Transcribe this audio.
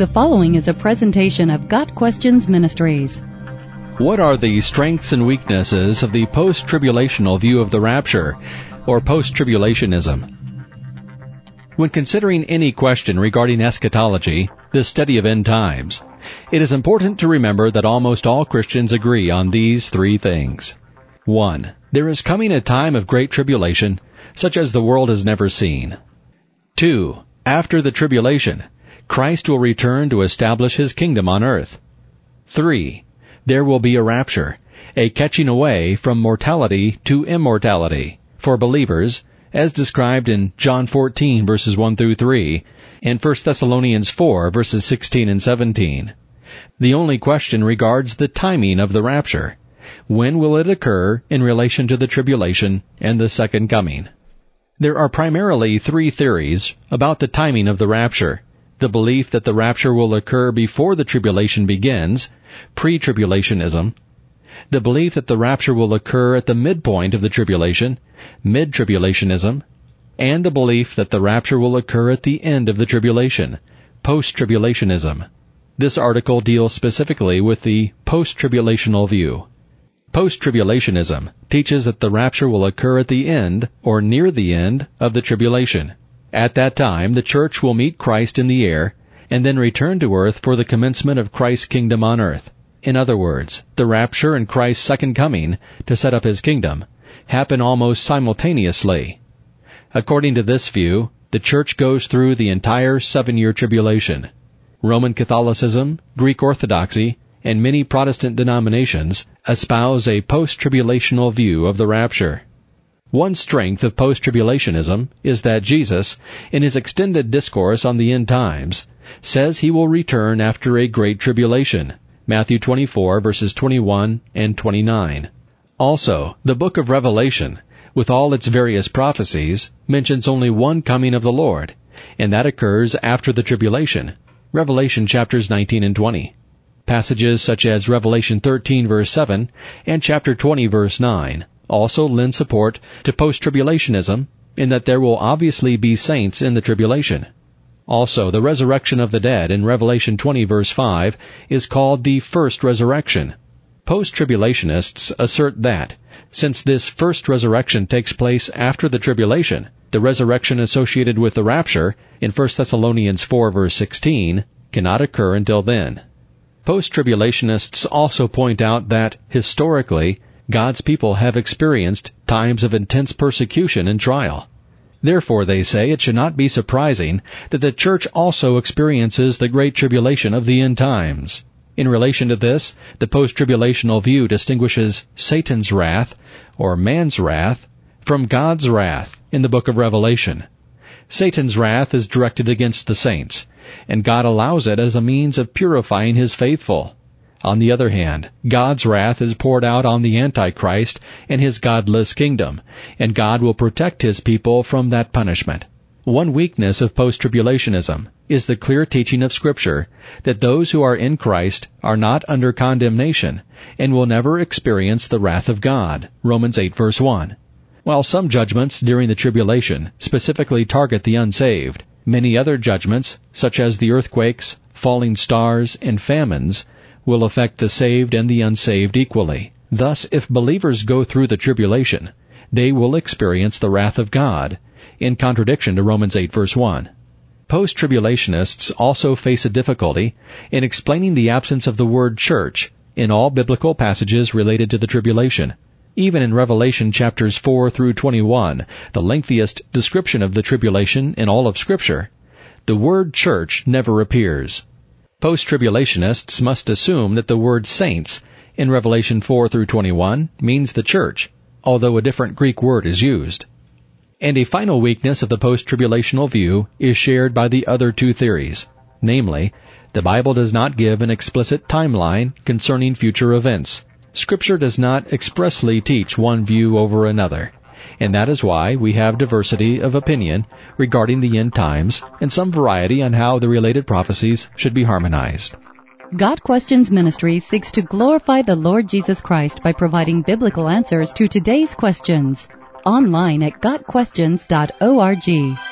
The following is a presentation of Got Questions Ministries. What are the strengths and weaknesses of the post tribulational view of the rapture, or post tribulationism? When considering any question regarding eschatology, the study of end times, it is important to remember that almost all Christians agree on these three things. 1. There is coming a time of great tribulation, such as the world has never seen. 2. After the tribulation, Christ will return to establish his kingdom on earth. 3. There will be a rapture, a catching away from mortality to immortality for believers, as described in John 14 verses 1 through 3 and 1 Thessalonians 4 verses 16 and 17. The only question regards the timing of the rapture. When will it occur in relation to the tribulation and the second coming? There are primarily three theories about the timing of the rapture the belief that the rapture will occur before the tribulation begins, pre-tribulationism, the belief that the rapture will occur at the midpoint of the tribulation, mid-tribulationism, and the belief that the rapture will occur at the end of the tribulation, post-tribulationism. This article deals specifically with the post-tribulational view. Post-tribulationism teaches that the rapture will occur at the end or near the end of the tribulation. At that time, the church will meet Christ in the air and then return to earth for the commencement of Christ's kingdom on earth. In other words, the rapture and Christ's second coming to set up his kingdom happen almost simultaneously. According to this view, the church goes through the entire seven-year tribulation. Roman Catholicism, Greek Orthodoxy, and many Protestant denominations espouse a post-tribulational view of the rapture. One strength of post-tribulationism is that Jesus, in his extended discourse on the end times, says he will return after a great tribulation. Matthew 24 verses 21 and 29. Also, the book of Revelation, with all its various prophecies, mentions only one coming of the Lord, and that occurs after the tribulation. Revelation chapters 19 and 20. Passages such as Revelation 13 verse 7 and chapter 20 verse 9 also lend support to post-tribulationism in that there will obviously be saints in the tribulation. Also, the resurrection of the dead in Revelation 20 verse 5 is called the first resurrection. Post-tribulationists assert that, since this first resurrection takes place after the tribulation, the resurrection associated with the rapture in 1 Thessalonians 4 verse 16 cannot occur until then. Post-tribulationists also point out that, historically, God's people have experienced times of intense persecution and trial. Therefore, they say, it should not be surprising that the church also experiences the great tribulation of the end times. In relation to this, the post-tribulational view distinguishes Satan's wrath, or man's wrath, from God's wrath in the book of Revelation. Satan's wrath is directed against the saints, and God allows it as a means of purifying his faithful. On the other hand, God's wrath is poured out on the Antichrist and his godless kingdom, and God will protect his people from that punishment. One weakness of post-tribulationism is the clear teaching of Scripture that those who are in Christ are not under condemnation and will never experience the wrath of God. Romans 8 verse 1. While some judgments during the tribulation specifically target the unsaved, many other judgments, such as the earthquakes, falling stars, and famines, will affect the saved and the unsaved equally. Thus, if believers go through the tribulation, they will experience the wrath of God, in contradiction to Romans 8 verse 1. Post-tribulationists also face a difficulty in explaining the absence of the word church in all biblical passages related to the tribulation. Even in Revelation chapters 4 through 21, the lengthiest description of the tribulation in all of scripture, the word church never appears. Post-tribulationists must assume that the word saints in Revelation 4 through 21 means the church, although a different Greek word is used. And a final weakness of the post-tribulational view is shared by the other two theories, namely, the Bible does not give an explicit timeline concerning future events. Scripture does not expressly teach one view over another and that is why we have diversity of opinion regarding the end times and some variety on how the related prophecies should be harmonized. Got Questions Ministry seeks to glorify the Lord Jesus Christ by providing biblical answers to today's questions. Online at GotQuestions.org.